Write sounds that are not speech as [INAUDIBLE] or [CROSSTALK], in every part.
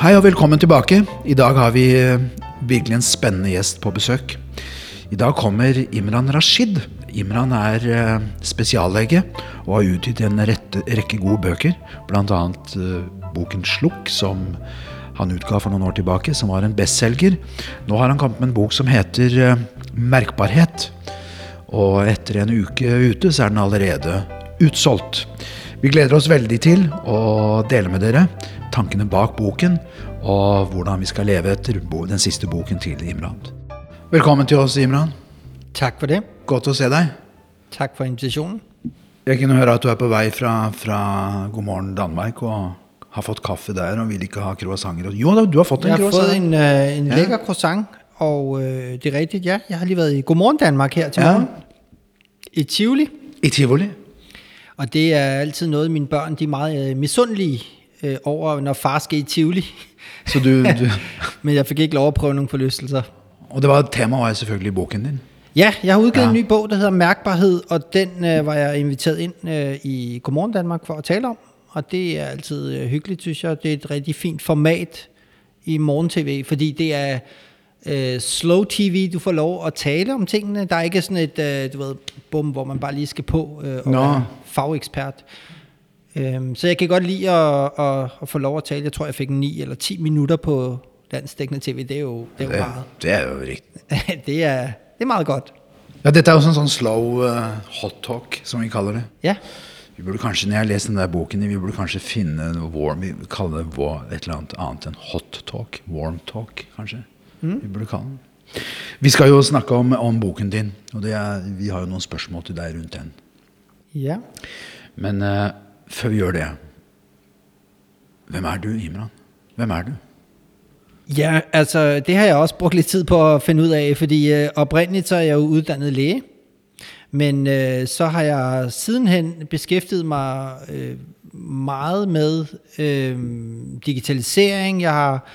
Hei og velkommen tilbake. I dag har vi eh, virkelig en spennende gjest på besøk. I dag kommer Imran Rashid. Imran er eh, spesiallege og har utgitt en rette, rekke gode bøker. Blant annet eh, boken 'Slukk', som han utga for noen år tilbake, som var en bestselger. Nå har han kommet med en bok som heter eh, 'Merkbarhet'. Og etter en uke ute så er den allerede utsolgt. Vi gleder oss veldig til å dele med dere tankene bak boken, og hvordan vi skal leve etter den siste boken til Imran. Velkommen til oss, Imran. Tak for det. Godt å se deg. Tak for invitationen. Jeg kunne høre at du er på vei fra, fra God morgen Danmark og har fått kaffe der og vil ikke ha croissanter. Jo da, du har fått en Jeg har croissant. fået en, øh, en Ja. lækker croissant, og øh, det er rigtigt, ja. Jeg har lige været i Godmorgen Danmark her til Ja. morgen. I Tivoli. I Tivoli. Og det er altid noget, mine børn de er meget øh, misundelige øh, over, når far skal i Tivoli. Så du, [LAUGHS] du, Men jeg fik ikke lov at prøve nogle forlystelser. og det var temaet var selvfølgelig i boken din. Ja, jeg har udgivet ja. en ny bog, der hedder Mærkbarhed, og den øh, var jeg inviteret ind øh, i Godmorgen Danmark for at tale om. Og det er altid øh, hyggeligt, synes jeg. Det er et rigtig fint format i morgen-tv, fordi det er øh, slow tv, du får lov at tale om tingene. Der er ikke sådan et, øh, du ved, bum, hvor man bare lige skal på øh, og Nå. være fagekspert. Øhm, så jeg kan godt lide at, at, at få lov at tale. Jeg tror, jeg fik 9 eller 10 minutter på landsdækkende tv. Det er jo, det er jo Det, meget. det er jo riktig. [LAUGHS] det, er, det er meget godt. Ja, dette er jo sånn, sånn slow uh, hot talk, som vi kaller det. Ja, Vi burde kanskje, når jeg har lest den der boken, vi burde kanskje finne warm, vi kalle det et eller annet annet enn hot talk. Warm talk, kanskje. Kalle det. Vi skal jo snakke om, om boken din, og det er, vi har jo noen spørsmål til deg rundt den. ja. Men eh, før vi gjør det, hvem er du, Imran? Hvem er du? Ja, altså det har jeg også brugt lidt tid på at finde ud af, fordi øh, oprindeligt så er jeg jo uddannet læge, men øh, så har jeg sidenhen beskæftiget mig øh, meget med øh, digitalisering. Jeg har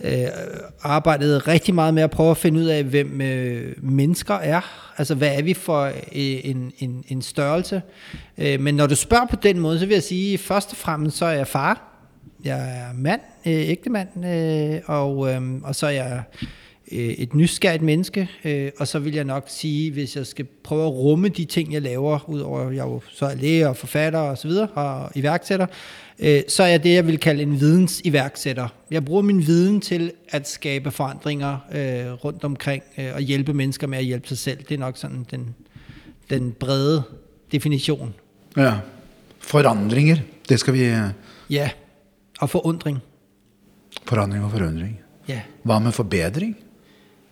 øh, arbejdet rigtig meget med at prøve at finde ud af, hvem øh, mennesker er. Altså, hvad er vi for øh, en, en, en størrelse? Øh, men når du spørger på den måde, så vil jeg sige, først og fremmest så er jeg far. Jeg er mand, øh, ægtemand, øh, og, øh, og så er jeg et nysgerrigt menneske, øh, og så vil jeg nok sige, hvis jeg skal prøve at rumme de ting, jeg laver, udover at jeg jo så er læge og forfatter og så videre, og iværksætter, øh, så er jeg det, jeg vil kalde en vidensiværksætter. Jeg bruger min viden til at skabe forandringer øh, rundt omkring, øh, og hjælpe mennesker med at hjælpe sig selv. Det er nok sådan den, den brede definition. Ja. Forandringer. Det skal vi eh, Ja, og forundring. Forandring og forundring. Ja. Hva med forbedring?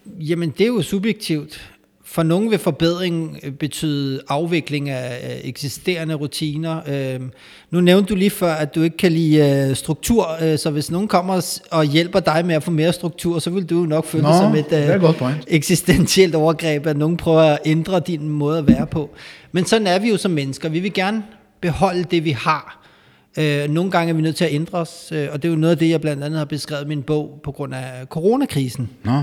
Jamen, det er jo subjektivt. For nogen vil forbedring øh, betyde afvikling af eksisterende rutiner. Øhm, Nu nævnte du lige før, at du ikke kan lide øh, struktur, øh, så hvis nogen kommer og hjælper dig med at få mere struktur, så vil du nok føle Nå, det som et det eksistentielt overgreb, at nogen prøver at ændre din måde at være på. Men sådan er vi jo som mennesker. Vi vil gerne beholde det, vi har. Øh, nogle gange er vi nødt til at ændre os, øh, og det er jo noget af det, jeg blandt andet har beskrevet i min bog på grund af coronakrisen. Nå.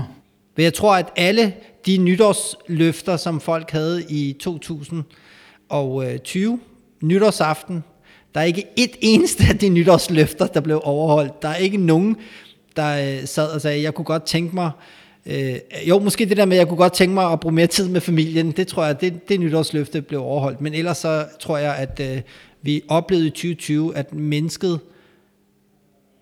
Men jeg tror, at alle de nytårsløfter, som folk havde i 2020, nytårsaften, der er ikke et eneste af de nytårsløfter, der blev overholdt. Der er ikke nogen, der øh, sad og sagde, jeg kunne godt tænke mig, øh, jo måske det der med, at jeg kunne godt tænke mig at bruge mere tid med familien, det tror jeg, det, det nytårsløfte blev overholdt. Men ellers så tror jeg, at øh, vi oplevede i 2020, at mennesket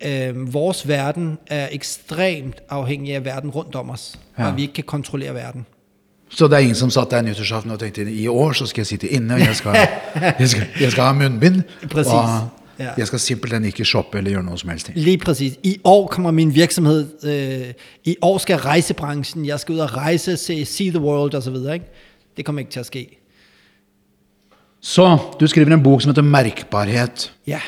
øh, vores verden er ekstremt afhængig af verden rundt om os, Ja. og vi ikke kan kontrollere verden. Så det er ingen som satt der nyttårsaften og tenkte i år så skal jeg sitte inne, og jeg skal, jeg skal, jeg skal ha munnbind, Præcis. og Ja. jeg skal simpelthen ikke shoppe eller gjøre noe som helst. Lige præcis. I år kommer min virksomhed, øh, i år skal rejsebranchen, jeg skal ud og rejse, se, see the world osv. Ikke? Det kommer ikke til at ske. Så, du skriver en bok som heter Merkbarhet. Ja.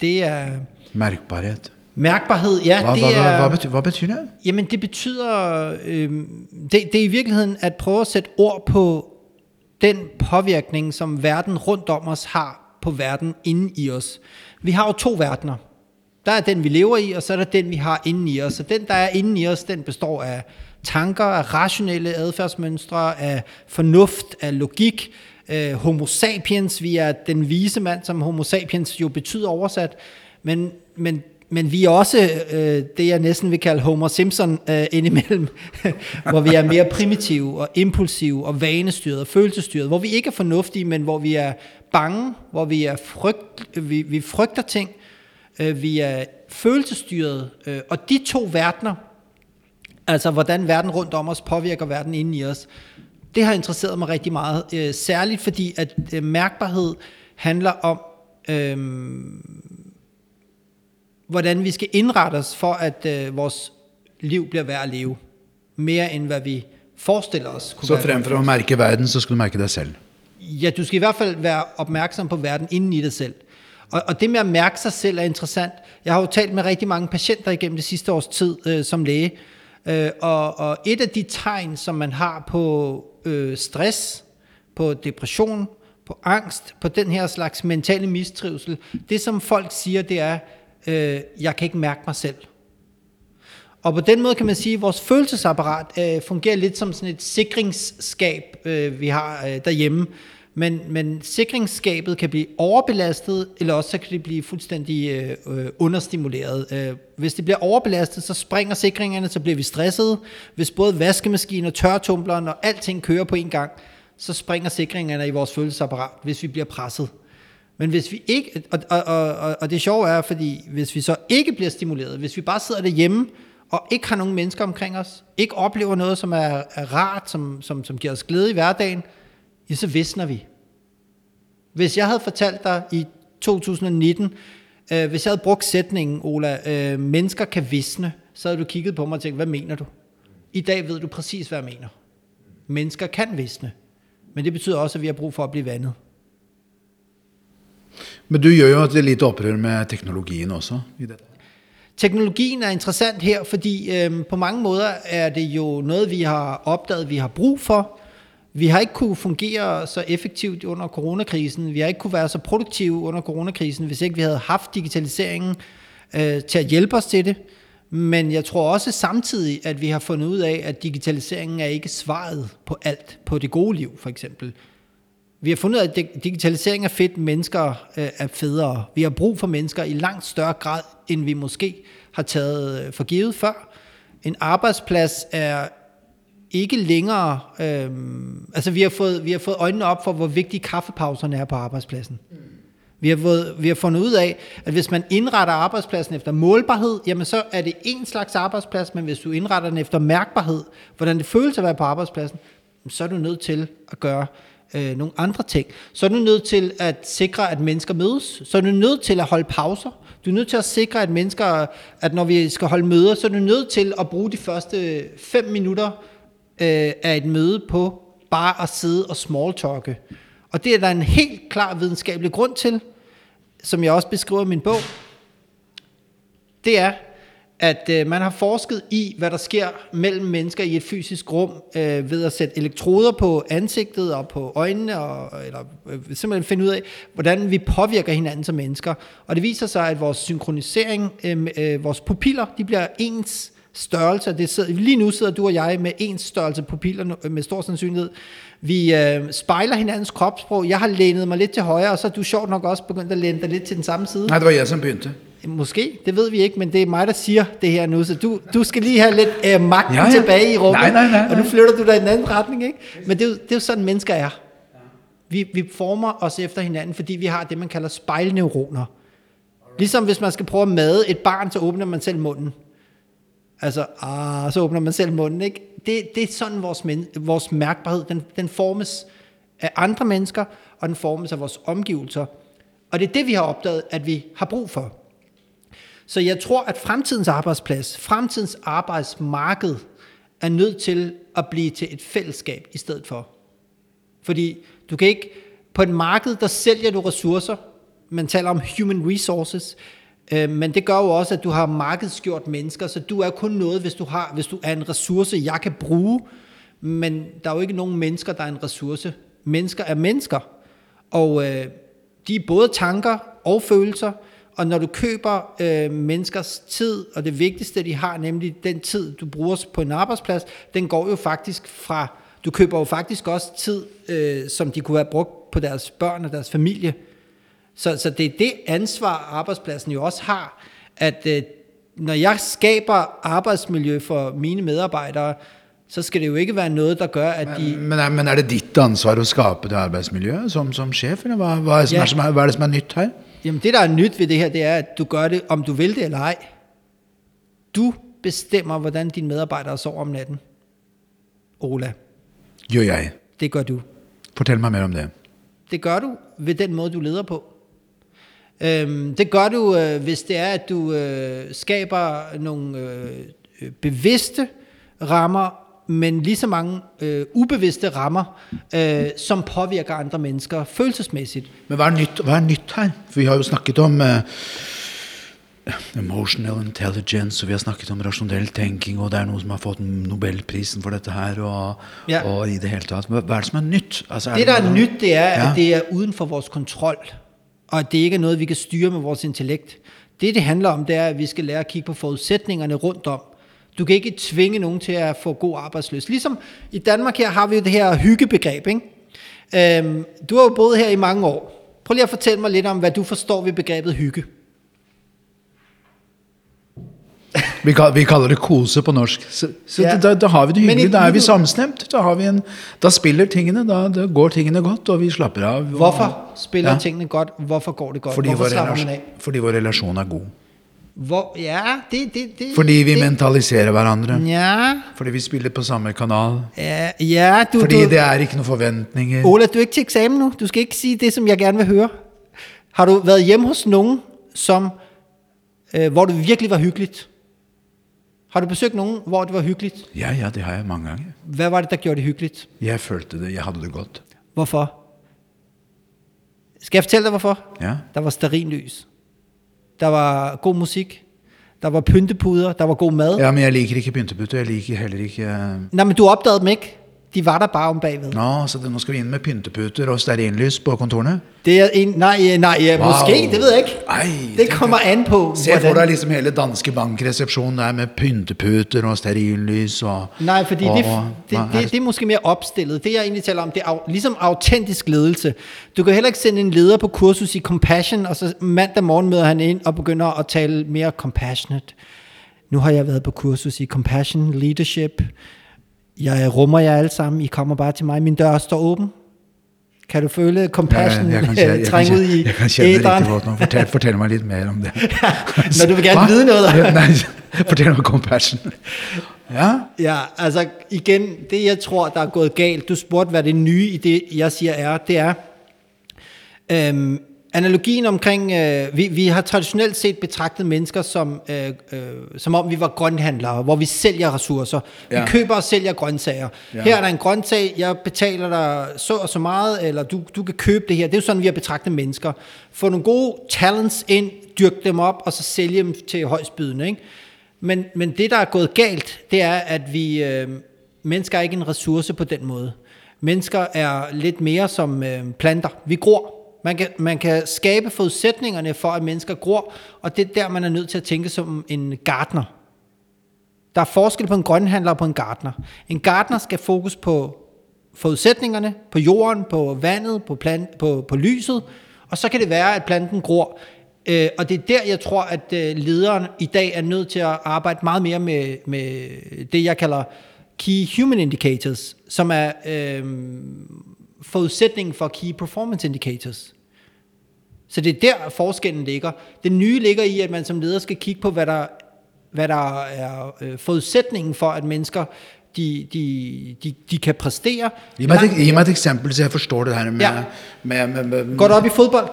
Det er Merkbarhet. mærkbarhed. Ja, Hva, det hva, hva, er, hva, betyr, hva betyr det? Jamen det betyder, øh, det, det er i virkeligheden at prøve at sætte ord på den påvirkning, som verden rundt om os har på verden inde i os. Vi har jo to verdener. Der er den, vi lever i, og så er der den, vi har inde i os. Og den, der er inde i os, den består af tanker, af rationelle adfærdsmønstre, af fornuft, af logik. Øh, homo sapiens, vi er den vise mand, som homo sapiens jo betyder oversat. Men, men men vi er også øh, det, jeg næsten vil kalde Homer Simpson øh, indimellem, [LAUGHS] hvor vi er mere primitive og impulsive og vanestyret og følelsestyret, hvor vi ikke er fornuftige, men hvor vi er bange, hvor vi, er frygt, vi, vi frygter ting, øh, vi er følelsestyret, øh, og de to verdener, altså hvordan verden rundt om os påvirker verden inde i os, det har interesseret mig rigtig meget, øh, særligt fordi at øh, mærkbarhed handler om, øh, hvordan vi skal indrette os for, at øh, vores liv bliver værd at leve. Mere end hvad vi forestiller os. Så frem for at mærke verden, så skal du mærke dig selv? Ja, du skal i hvert fald være opmærksom på verden inden i dig selv. Og, og det med at mærke sig selv er interessant. Jeg har jo talt med rigtig mange patienter igennem det sidste års tid øh, som læge. Øh, og, og et af de tegn, som man har på øh, stress, på depression, på angst, på den her slags mentale mistrivsel, det som folk siger, det er, øh, jeg kan ikke mærke mig selv. Og på den måde kan man sige, at vores følelsesapparat øh, fungerer lidt som sådan et sikringsskab, øh, vi har øh, derhjemme. Men, men sikringsskabet kan blive overbelastet, eller også så kan det blive fuldstændig øh, øh, understimuleret. Øh, hvis det bliver overbelastet, så springer sikringerne, så bliver vi stresset. Hvis både vaskemaskinen og tørretumbleren og alting kører på en gang, så springer sikringerne i vores følelsesapparat, hvis vi bliver presset. Men hvis vi ikke, og, og, og, og det sjove er, fordi hvis vi så ikke bliver stimuleret, hvis vi bare sidder derhjemme, og ikke har nogen mennesker omkring os, ikke oplever noget, som er, er rart, som, som, som giver os glæde i hverdagen, ja, så visner vi. Hvis jeg havde fortalt dig i 2019, øh, hvis jeg havde brugt sætningen, Ola, øh, mennesker kan visne, så havde du kigget på mig og tænkt, hvad mener du? I dag ved du præcis, hvad jeg mener. Mennesker kan visne, men det betyder også, at vi har brug for at blive vandet. Men du gør jo et lite opprør med teknologien også i det. Teknologien er interessant her, fordi øh, på mange måder er det jo noget, vi har opdaget, vi har brug for. Vi har ikke kunne fungere så effektivt under coronakrisen. Vi har ikke kunne være så produktive under coronakrisen, hvis ikke vi havde haft digitaliseringen øh, til at hjælpe os til det. Men jeg tror også samtidig, at vi har fundet ud af, at digitaliseringen er ikke svaret på alt, på det gode liv for eksempel. Vi har fundet ud af, at digitalisering er fedt, mennesker øh, er federe. Vi har brug for mennesker i langt større grad, end vi måske har taget øh, for givet før. En arbejdsplads er ikke længere... Øh, altså, vi har, fået, vi har fået øjnene op for, hvor vigtige kaffepauserne er på arbejdspladsen. Mm. Vi har, fået, vi har fundet ud af, at hvis man indretter arbejdspladsen efter målbarhed, jamen så er det en slags arbejdsplads, men hvis du indretter den efter mærkbarhed, hvordan det føles at være på arbejdspladsen, så er du nødt til at gøre øh, nogle andre ting. Så er du nødt til at sikre, at mennesker mødes. Så er du nødt til at holde pauser. Du er nødt til at sikre, at mennesker, at når vi skal holde møder, så er du nødt til at bruge de første fem minutter øh, af et møde på bare at sidde og smalltalke. Og det er der en helt klar videnskabelig grund til, som jeg også beskriver i min bog. Det er, at øh, man har forsket i, hvad der sker mellem mennesker i et fysisk rum, øh, ved at sætte elektroder på ansigtet og på øjnene, og, eller øh, simpelthen finde ud af, hvordan vi påvirker hinanden som mennesker. Og det viser sig, at vores synkronisering, øh, øh, vores pupiller, de bliver ens størrelse. Det sidder, lige nu sidder du og jeg med ens størrelse pupiller med stor sandsynlighed. Vi øh, spejler hinandens kropssprog. Jeg har lænet mig lidt til højre, og så er du sjovt nok også begyndt at læne dig lidt til den samme side. Nej, det var jeg, som begyndte. Måske, det ved vi ikke, men det er mig, der siger det her nu, så du, du skal lige have lidt øh, magten ja, ja. tilbage i rummet, nej, nej, nej, nej. og nu flytter du dig i den anden retning, ikke? Men det er jo, det er jo sådan, mennesker er. Vi, vi former os efter hinanden, fordi vi har det, man kalder spejlneuroner. Ligesom hvis man skal prøve at made et barn, så åbner man selv munden. Altså, ah, så åbner man selv munden, ikke? Det, det er sådan, vores, men, vores mærkbarhed, den, den formes af andre mennesker, og den formes af vores omgivelser. Og det er det, vi har opdaget, at vi har brug for. Så jeg tror, at fremtidens arbejdsplads, fremtidens arbejdsmarked, er nødt til at blive til et fællesskab i stedet for. Fordi du kan ikke, på et marked, der sælger du ressourcer, man taler om human resources, øh, men det gør jo også, at du har markedsgjort mennesker, så du er kun noget, hvis du, har, hvis du er en ressource, jeg kan bruge, men der er jo ikke nogen mennesker, der er en ressource. Mennesker er mennesker, og øh, de er både tanker og følelser, og når du køber øh, menneskers tid, og det vigtigste, de har, nemlig den tid, du bruger på en arbejdsplads, den går jo faktisk fra, du køber jo faktisk også tid, øh, som de kunne have brugt på deres børn og deres familie. Så, så det er det ansvar, arbejdspladsen jo også har, at øh, når jeg skaber arbejdsmiljø for mine medarbejdere, så skal det jo ikke være noget, der gør, at de... Men er, men er det ditt ansvar å skape det arbeidsmiljøet som, som sjef, eller hva, hva, er, det Ja. som er, hva er det som er nytt her? Jamen det, der er nyt ved det her, det er, at du gør det, om du vil det eller ej. Du bestemmer, hvordan dine medarbejdere sover om natten. Ola, Gjør jeg. det gør du. Fortell meg mer om det. Det gør du ved den måde, du leder på. Øhm, det gør du, øh, hvis det er, at du øh, skaber nogle øh, øh, bevidste rammer, men lige så mange øh, ubevidste rammer, øh, som påvirker andre mennesker følelsesmæssigt. Men hva er nytt, hva er nytt her? For vi har jo snakket om eh, emotional intelligence, og vi har snakket om rasjonell tenking, og det er noe som har fått Nobelprisen for dette her, og, Ja. og i det hele tatt. Hva, hva er det som er nytt? Altså, Det, der er noe- nyt, det er, Ja. at det er uden for vores kontrol, og at det ikke er noget, vi kan styre med vores intellekt. Det, det handler om, det er, at vi skal lære at kigge på forudsætningerne rundt om. Du kan ikke tvinge nogen til at få god arbejdsløs. Ligesom i Danmark her har vi jo det her hyggebegreb, ikke? Øhm, du har jo boet her i mange år. Prøv lige at fortælle mig lidt om, hvad du forstår ved begrebet hygge. Vi, kal- vi kaller det kose på norsk. Så, så Ja. da, da har vi det i- hyggelig, da er vi samstemt. Da, har vi en, da spiller tingene, da, da går tingene godt, og vi slapper av. og- Hvorfor spiller Ja. tingene godt? Hvorfor går det godt? Fordi Hvorfor vår, man relasjon, af? fordi vår relasjon er god. Hvor, ja, det... det, det Fordi vi det, mentaliserer hverandre. Ja, Fordi vi spiller på samme kanal. ja, ja du, Fordi du, det er ikke noen forventninger. Ola, du er ikke til eksamen nu. Du skal ikke sige det, som jeg gerne vil høre. Har du været hjemme hos nogen, som, øh, hvor det virkelig var hyggeligt? Har du besøgt nogen, hvor det var hyggeligt? Ja, ja, det har jeg mange ganger. Hvad var det, der gjorde det hyggeligt? Jeg følte det, jeg hadde det godt. Hvorfor? Skal jeg fortælle dig, hvorfor? Ja. Der var stearinlys. Der var god musik. Der var pyntepuder. Der var god mad. Ja, men jeg liker ikke pynteputter, jeg liker heller ikke... eh, Nej, men du opdagede dem ikke. De var der bare om bagved. Nå, så det, nå skal vi inn med pynteputter og stearinlys på kontorene? Det er en, nej, øh, nej, ja, Wow. måske, det ved jeg ikke. Ej, det kommer an på, Se for deg liksom hele danske bankresepsjonen der med pynteputer og stearinlys og Nej, fordi og, det, det, er det, det er måske mere opstillet. Det jeg egentlig taler om, det er ligesom autentisk ledelse. Du kan heller ikke sende en leder på kursus i compassion, og så mandag morgen møder han ind og begynder at tale mere compassionate. Nu har jeg været på kursus i compassion leadership. Jeg rummer jer alle sammen. I kommer bare til mig. Min dør står åben. Kan du føle compassion jeg, kan trænge ud i jeg kan kjenne det æderen? riktig godt nå. Fortell, fortell meg litt mer om det. [LAUGHS] Når du vil gerne Hva? vide noget. Ja, Nei, fortell meg om compassion. Ja, Ja, altså igen, det jeg tror, der er gået galt, du spurgte, hvad det nye i det, jeg siger er, det er, øhm, analogien omkring, øh, vi, vi har traditionelt set betragtet mennesker som, øh, øh, som om vi var grønhandlere, hvor vi sælger ressourcer. Ja. Vi køber og sælger grøntsager. Ja. Ja. Her er der en grøntsag, jeg betaler dig så og så meget, eller du, du kan købe det her. Det er jo sådan, vi har betragtet mennesker. Få nogle gode talents ind, dyrke dem op, og så sælge dem til højstbydende, ikke? Men, men det, der er gået galt, det er, at vi øh, mennesker er ikke en ressource på den måde. Mennesker er lidt mere som øh, planter. Vi gror. Man kan, man kan skabe forudsætningerne for, at mennesker gror, og det er der, man er nødt til at tænke som en gartner. Der er forskel på en grønhandler og på en gartner. En gartner skal fokus på forudsætningerne, på jorden, på vandet, på, plant, på, på lyset, og så kan det være, at planten gror. Øh, og det er der, jeg tror, at øh, lederen i dag er nødt til at arbejde meget mere med, med det, jeg kalder Key Human Indicators, som er øh, forudsætningen for Key Performance Indicators. Så det er der forskellen ligger. Det nye ligger i, at man som leder skal kigge på, hvad der, hvad der er øh, forudsætningen for, at mennesker de, de, de, de kan præstere. Gi meg, et, et eksempel, så jeg forstår det her med, Ja. med, med, med Går du op i fodbold?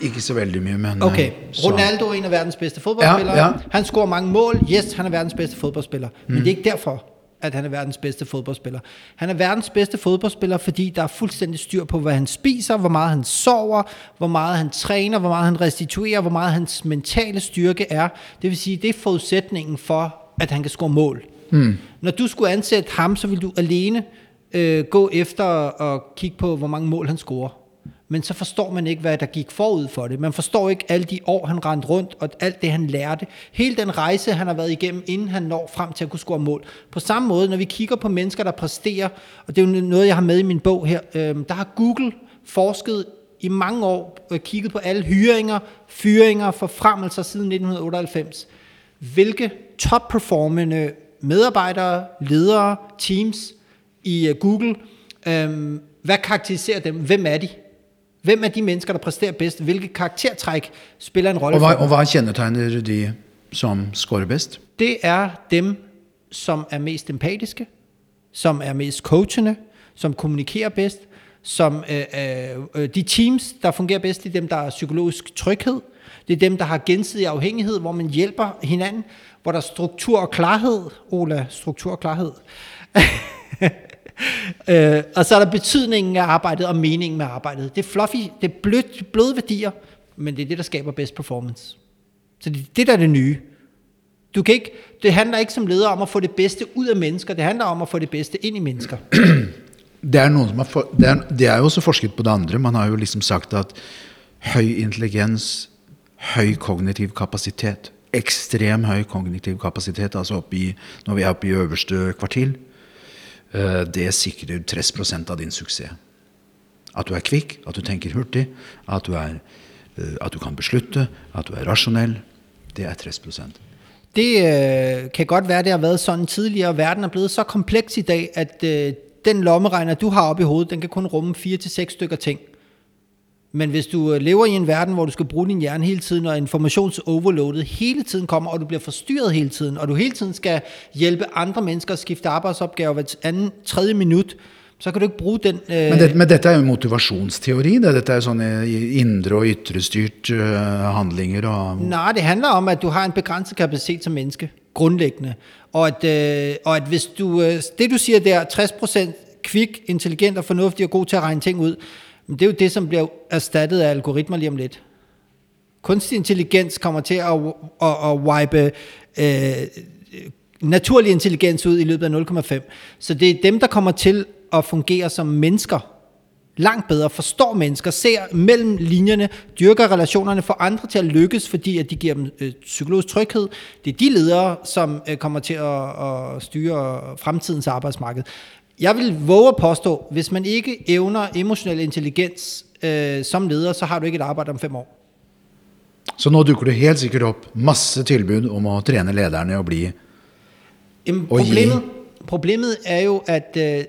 Ikke så veldig mye, men Okay. eh, så- Ronaldo er en af verdens bedste fodboldspillere. Ja, ja. Han scorer mange mål. Yes, han er verdens bedste fodboldspiller. Men det er ikke derfor, at han er verdens bedste fodboldspiller. Han er verdens bedste fodboldspiller, fordi der er fuldstændig styr på, hvad han spiser, hvor meget han sover, hvor meget han træner, hvor meget han restituerer, hvor meget hans mentale styrke er. Det vil sige, det er forudsætningen for, at han kan score mål. Mm. Når du skulle ansætte ham, så vil du alene øh, gå efter og kigge på, hvor mange mål han scorer. Men så forstår man ikke, hvad der gik forud for det. Man forstår ikke alle de år, han rendte rundt, og alt det, han lærte. Hele den rejse, han har været igennem, inden han når frem til at kunne score mål. På samme måde, når vi kigger på mennesker, der præsterer, og det er jo noget, jeg har med i min bog her, øh, der har Google forsket i mange år og kigget på alle hyringer, fyringer, forfremmelser siden 1998. Hvilke top-performende medarbejdere, ledere, teams i øh, Google, øh, hvad karakteriserer dem? Hvem er de? Hvem er de mennesker, der præsterer bedst? Hvilke karaktertræk spiller en rolle Og for hva, dem? og hva kjennetegner de som scorer best? Det er dem, som er mest empatiske, som er mest coachende, som kommunikerer bedst, som øh, øh, de teams, der fungerer bedst, det er dem, der har psykologisk tryghed. Det er dem, der har gensidig afhængighed, hvor man hjælper hinanden, hvor der er struktur og klarhed. Ola, struktur og klarhed. [LAUGHS] [LAUGHS] øh, og så er der betydningen af arbejdet og meningen med arbejdet. Det er fluffy, det er blødt, bløde værdier, men det er det, der skaber best performance. Så det det, der er det nye. Du kan ikke, det handler ikke som leder om at få det bedste ud af mennesker, det handler om at få det bedste ind i mennesker. [CLEARS THROAT] Det er, noen som har for, det, er, det er jo også forsket på det andre. Man har jo liksom sagt at høy intelligens, høy kognitiv kapasitet, ekstrem høy kognitiv kapasitet, altså oppe i, når vi er oppe i øverste kvartil, Eh, det sikrer 30% av din suksess. At du er kvikk, at du tenker hurtig, at du, er, eh, at du kan beslutte, at du er rasjonell. Det er 30% Det øh, kan godt være, det har været sådan tidligere. Verden er blevet så kompleks i dag, at øh, den lommeregner, du har oppe i hovedet, den kan kun rumme 4-6 stykker ting. Men hvis du øh, lever i en verden, hvor du skal bruge din hjerne hele tiden, og informationsoverloadet hele tiden kommer, og du bliver forstyrret hele tiden, og du hele tiden skal hjælpe andre mennesker at skifte arbejdsopgaver hver anden, tredje minut, så kan du ikke bruge den... Øh, Men, det, men dette er jo motivasjonsteori. Det. Dette er sånne indre og ytrestyrt eh, handlinger. Og, Nej, det handler om, at du har en begrænset kapacitet som menneske, grundlæggende. Og at, øh, og at hvis du, øh, det du siger der, 60% kvik, intelligent og fornuftig og god til at regne ting ud, men det er jo det, som bliver erstattet af algoritmer lige om lidt. Kunstig intelligens kommer til at, at, at wipe øh, naturlig intelligens ud i løbet af 0,5. Så det er dem, der kommer til at fungere som mennesker, langt bedre, forstår mennesker, ser mellem linjerne, dyrker relationerne, får andre til at lykkes, fordi at de giver dem øh, psykologisk tryghed. Det er de ledere, som øh, kommer til at, at styre fremtidens arbejdsmarked. Jeg vil våge at påstå, hvis man ikke evner emotionel intelligens øh, som leder, så har du ikke et arbejde om fem år. Så nå dukker det helt sikkert opp masse tilbud om å trene lederne og bli Jamen, problemet, problemet er jo, at øh,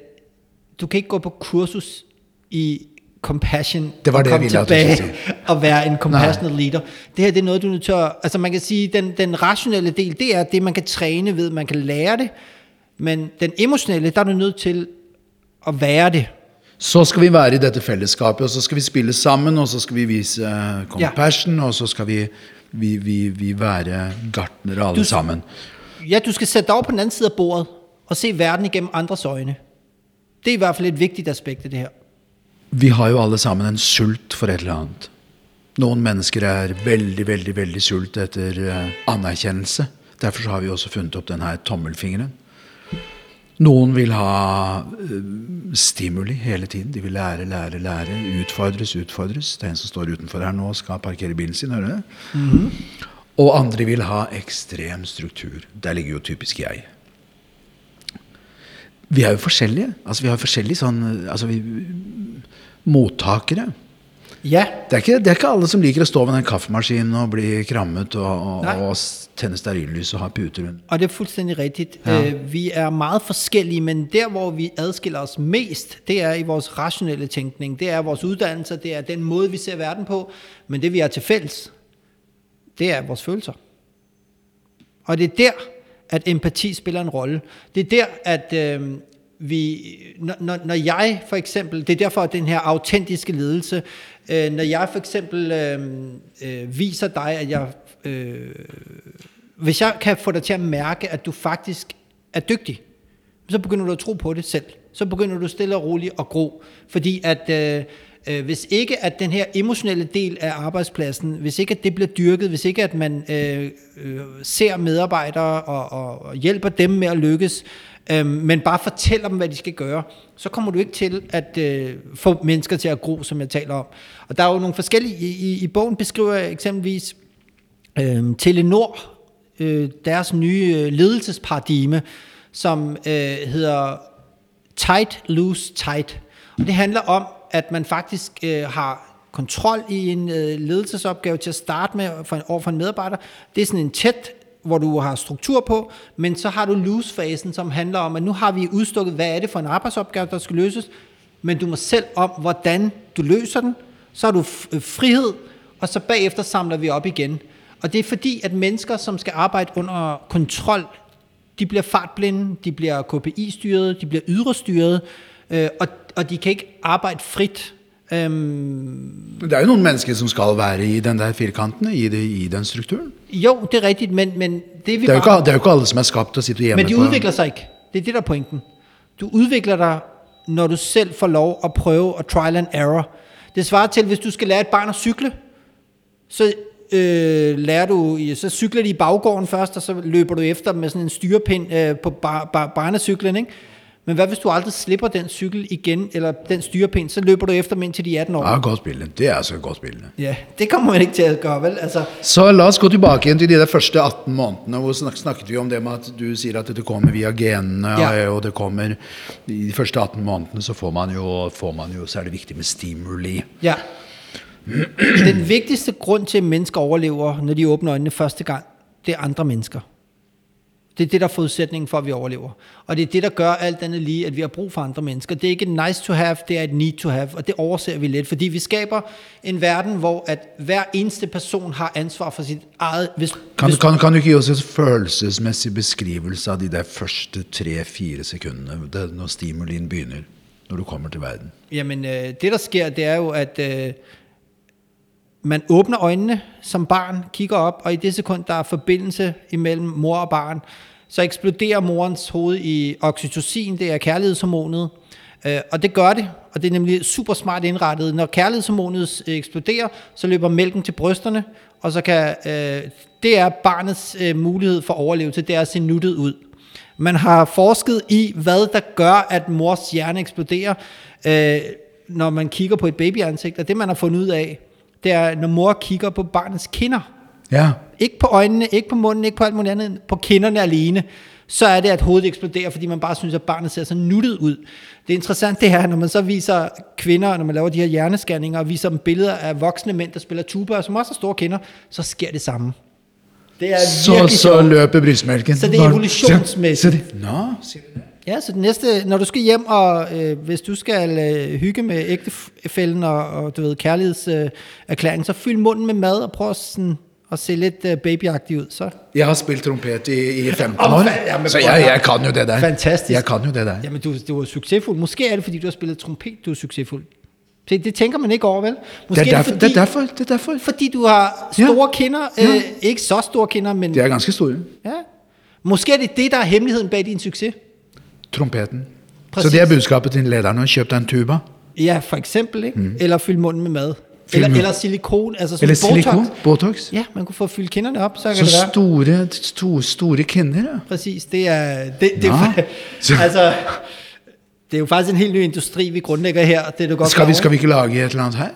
du kan ikke gå på kursus i compassion Det var og det, komme ville, at tilbage [LAUGHS] og være en compassionate leader. Det her det er noget, du er nødt til at... Altså man kan sige, den, den rationelle del, det er det, man kan træne ved, man kan lære det. Men den emotionelle, der er du nødt til at være det. Så skal vi være i dette fellesskapet, og så skal vi spille sammen, og så skal vi vise eh, compassion, og så skal vi, vi, vi, vi være gartnere alle Du- sammen. Ja, du skal sætte dig over på den anden side af bordet og se verden igennem andres øjne. Det er i hvert fald et vigtigt aspekt af det her. Vi har jo alle sammen en sult for et eller annet. Noen mennesker er veldig, veldig, veldig sult etter eh, anerkjennelse. Derfor så har vi også funnet opp denne tommelfingeren. Noen vil ha eh, stimuli hele tiden. De vil lære, lære, lære. Utfordres, utfordres. Det er en som står utenfor her nå og skal parkere bilen sin. hører du det? Og andre vil ha ekstrem struktur. Der ligger jo typisk jeg. Vi er jo forskjellige. Altså, vi har forskjellige sånn altså, vi, mottakere. Ja, Det er, ikke, det er ikke alle som liker å stå ved den kaffemaskinen og bli krammet og, og, og s- tenne stearinlys og ha puter rundt. Og det er fuldstændig rigtigt. Ja. Øh, vi er meget forskellige, men der hvor vi adskiller os mest, det er i vores rationelle tænkning. Det er vores uddannelse, det er den måde, vi ser verden på. Men det vi har til fælles, det er vores følelser. Og det er der, at empati spiller en rolle. Det er der, at øh, vi, når, når, når jeg for eksempel, det er derfor, at den her autentiske ledelse, øh, når jeg for eksempel øh, øh, viser dig, at jeg, øh, hvis jeg kan få dig til at mærke, at du faktisk er dygtig, så begynder du at tro på det selv. Så begynder du stille og roligt at gro. Fordi at øh, øh, hvis ikke at den her emotionelle del af arbejdspladsen, hvis ikke at det bliver dyrket, hvis ikke at man øh, øh, ser medarbejdere og, og, og hjælper dem med at lykkes, øh, men bare fortæller dem, hvad de skal gøre, så kommer du ikke til at øh, få mennesker til at gro, som jeg taler om. Og der er jo nogle forskellige, i, i, i bogen beskriver jeg eksempelvis øh, Telenor, øh, deres nye øh, ledelsesparadigme, som øh, hedder tight, loose, tight. Og det handler om, at man faktisk øh, har kontrol i en øh, ledelsesopgave til at starte med for en, over for en medarbejder. Det er sådan en tæt hvor du har struktur på, men så har du loose-fasen, som handler om, at nu har vi udstukket, hvad er det for en arbejdsopgave, der skal løses, men du må selv om, hvordan du løser den, så har du frihed, og så bagefter samler vi op igen. Og det er fordi, at mennesker, som skal arbejde under kontrol, de bliver fartblinde, de bliver KPI-styret, de bliver ydre-styret, øh, og, og de kan ikke arbejde frit. Um, det er jo nogle mennesker, som skal være i den der firkanten, i, det, i den strukturen. Jo, det er rigtigt, men, men det vi det er, bare, ikke, det er jo ikke alle, som er skabt til at sitte hjemme Men de udvikler sig ikke. Det er det, der er pointen. Du udvikler dig, når du selv får lov at prøve at trial and error. Det svarer til, hvis du skal lære et barn at cykle, så øh, lærer du, så cykler de i baggården først, og så løber du efter dem med sådan en styrepind øh, på bar, bar, barnecyklen, ikke? Men hvad hvis du aldrig slipper den cykel igen, eller den styrepind, så løber du efter dem indtil de er 18 år? Ja, godt spil. Det er altså godt spil. Ja, det kommer man ikke til at gøre, vel? Altså... Så lad os gå tilbage igen til de der første 18 månederne, hvor snak, snakket vi om det med, at du siger, at det kommer via genene, ja. og det kommer, i de første 18 månederne, så får man jo, får man jo så er det vigtigt med stimuli. Ja. Den vigtigste grund til, at mennesker overlever, når de åbner øjnene første gang, det er andre mennesker. Det er det, der er forudsætningen for, at vi overlever. Og det er det, der gør alt andet lige, at vi har brug for andre mennesker. Det er ikke nice to have, det er et need to have, og det overser vi lidt, fordi vi skaber en verden, hvor at hver eneste person har ansvar for sit eget... Hvis, kan, hvis, kan, kan du give os en følelsesmæssig beskrivelse af de der første 3-4 sekunder, når stimulien begynder, når du kommer til verden? Jamen, øh, det der sker, det er jo, at... Øh, man åbner øjnene som barn, kigger op, og i det sekund, der er forbindelse imellem mor og barn, så eksploderer morens hoved i oxytocin, det er kærlighedshormonet, øh, og det gør det, og det er nemlig super smart indrettet. Når kærlighedshormonet eksploderer, så løber mælken til brysterne, og så kan, øh, det er barnets øh, mulighed for overlevelse, det er at se nuttet ud. Man har forsket i, hvad der gør, at mors hjerne eksploderer, øh, når man kigger på et babyansigt, og det man har fundet ud af, det er, når mor kigger på barnets kinder. Ja. Ikke på øjnene, ikke på munden, ikke på alt muligt andet, på kinderne alene. Så er det, at hovedet eksploderer, fordi man bare synes, at barnet ser så nuttet ud. Det interessante det er, når man så viser kvinder, når man laver de her hjerneskanninger, og viser dem billeder af voksne mænd, der spiller tuba, som også har store kinder, så sker det samme. Det er så, så løber brystmælken. Så det er evolutionsmæssigt. Så, så det, nå, siger det Ja, så det næste, når du skal hjem, og øh, hvis du skal øh, hygge med ægtefælden og, og du ved, kærlighedserklæring, øh, så fyld munden med mad og prøv sådan, at se lidt øh, babyagtig ud. Så. Jeg har spillet trompet i, i 15 år, ja, så jeg, jeg kan jo det der. Fantastisk. Jeg kan jo det der. Jamen, du, du er succesfuld. Måske er det, fordi du har spillet trompet, du er succesfuld. Det, det tænker man ikke over, vel? Måske det, er derfor, det, er fordi, det er derfor. Det er derfor. Fordi du har store ja. kinder. Øh, ja. Ikke så store kinder, men... Det er ganske store. Ja. Måske er det det, der er hemmeligheden bag din succes trompeten. Præcis. Så det er budskabet til lederen, at købe en tuba? Ja, for eksempel, ikke? Mm. Eller fylde munden med mad. Eller, eller silikon, altså eller silikon, botox. Ja, man kunne få fyldt kinderne op, så, så kan det være. store, store, store kinder, ja. Præcis, det er, det, det er altså, det er jo faktisk en helt ny industri, vi grundlægger her. Det er du godt skal, vi, skal vi ikke lage et eller andet her?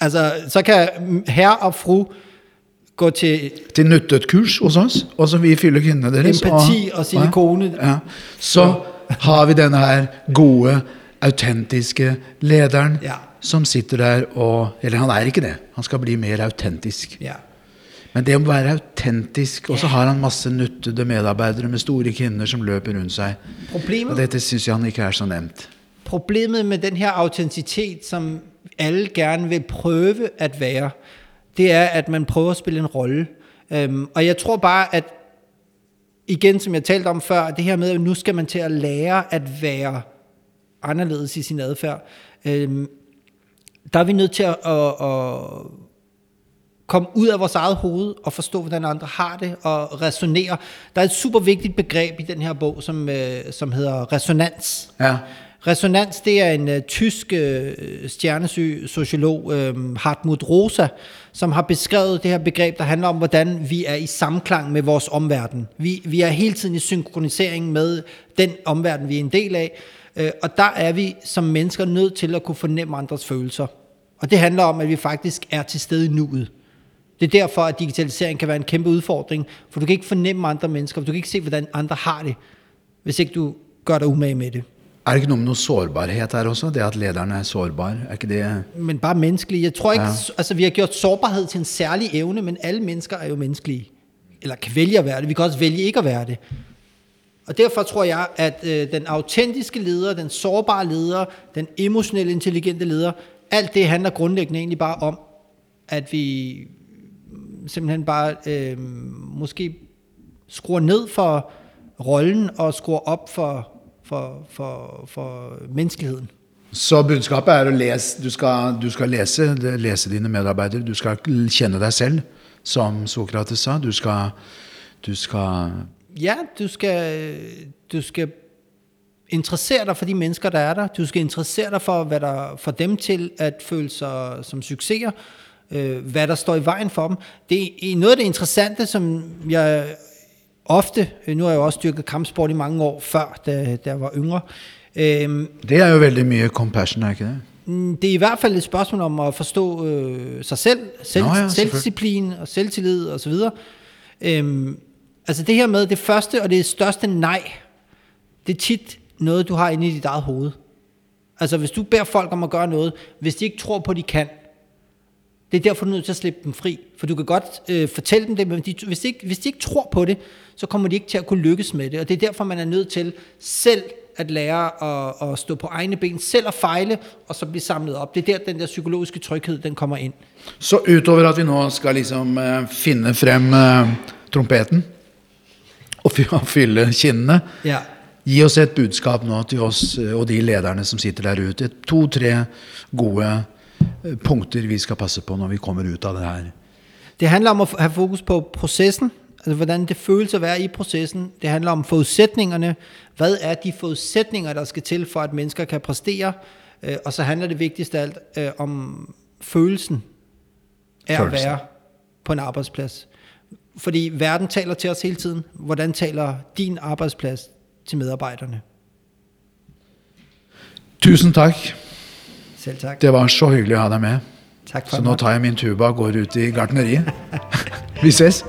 Altså, så kan herre og fru gå til... Til nyttet kurs hos os, og så vi fylder kinderne deres. Empati og, og silikone. Ja, ja. Så har vi denne her gode, autentiske lederen ja. som sitter der og Eller han er ikke det. Han skal bli mer autentisk. Ja. Men det å være autentisk Og så har han masse nuttede medarbeidere med store kvinner som løper rundt seg. Problemet, og dette syns jeg han ikke er så nevnt. Problemet med den her autenticitet som alle gerne vil prøve at være, det er, at man prøver at spille en rolle. Um, og jeg tror bare, at igen, som jeg talte om før, det her med, at nu skal man til at lære at være anderledes i sin adfærd. Øhm, der er vi nødt til at, at, at komme ud af vores eget hoved og forstå, hvordan andre har det og resonere. Der er et super vigtigt begreb i den her bog, som, øh, som hedder resonans. Ja. Resonans, det er en uh, tysk øh, uh, stjernesyg sociolog, uh, Hartmut Rosa, som har beskrevet det her begreb, der handler om, hvordan vi er i samklang med vores omverden. Vi, vi er hele tiden i synkronisering med den omverden, vi er en del af. Uh, og der er vi som mennesker nødt til at kunne fornemme andres følelser. Og det handler om, at vi faktisk er til stede i nuet. Det er derfor, at digitalisering kan være en kæmpe udfordring, for du kan ikke fornemme andre mennesker, du kan ikke se, hvordan andre har det, hvis ikke du gør dig umage med det. Er det ikke noe med noe sårbarhet her også? Det at lederen er sårbar? Er ikke det Men bare menneskelige. Jeg tror ikke, Ja. altså vi har gjort sårbarhed til en særlig evne, men alle mennesker er jo menneskelige. Eller kan vælge at være det. Vi kan også vælge ikke at være det. Og derfor tror jeg, at øh, den autentiske leder, den sårbare leder, den emotionelt intelligente leder, alt det handler grundlæggende egentlig bare om, at vi simpelthen bare øh, måske skruer ned for rollen og skruer op for, for, for, for menneskeligheden. Så budskapet er å lese Du skal, du skal lese, lese dine medarbeidere. Du skal kjenne deg selv, som Sokrates sa. Du skal, du skal Ja, du skal, du skal interessere dig for de mennesker, der er der. Du skal interessere dig for, hvad der får dem til at føle sig som succeser. Øh, hvad der står i vejen for dem. Det er noget af det interessante, som jeg ofte, øh, nu har jeg jo også dyrket kampsport i mange år før, da, da jeg var yngre. Øh, Det er jo veldig mye compassion, ikke det? Mm, Det er i hvert fald et spørgsmål om at forstå øh, sig selv, selv Nå ja, selvdisciplin og selvtillid og så videre. Øhm, altså det her med det første og det største nej, det er tit noget, du har inde i dit eget hoved. Altså hvis du beder folk om at gøre noget, hvis de ikke tror på, de kan, det er derfor, du er nødt til at slippe dem fri. For du kan godt øh, fortælle dem det, men de, hvis, de ikke, hvis de ikke tror på det, så kommer de ikke til at kunne lykkes med det. Og det er derfor, man er nødt til selv at lære at, at stå på egne ben, selv at fejle, og så blive samlet op. Det er der, den der psykologiske tryghed, den kommer ind. Så utover at vi nå skal liksom eh, finne frem eh, trompeten og fy- og fylle kinnene, Ja. gi oss et budskap nå til oss eh, og de lederne som sitter der ute. To-tre gode punkter vi skal passe på når vi kommer ut av det her. Det handler om at have fokus på processen, altså hvordan det føles at være i processen. Det handler om forudsætningerne. Hvad er de forudsætninger, der skal til for, at mennesker kan præstere? Øh, Og så handler det vigtigst af alt øh, om følelsen af at Følelsen. være på en arbejdsplads. Fordi verden taler til os hele tiden. Hvordan taler din arbejdsplads til medarbejderne? Tusen takk. Selv tak. Det var så hyggelig å ha deg med. Tak for Så nå tar jeg min tuba og går ut i gartneriet. [LAUGHS] Vi ses.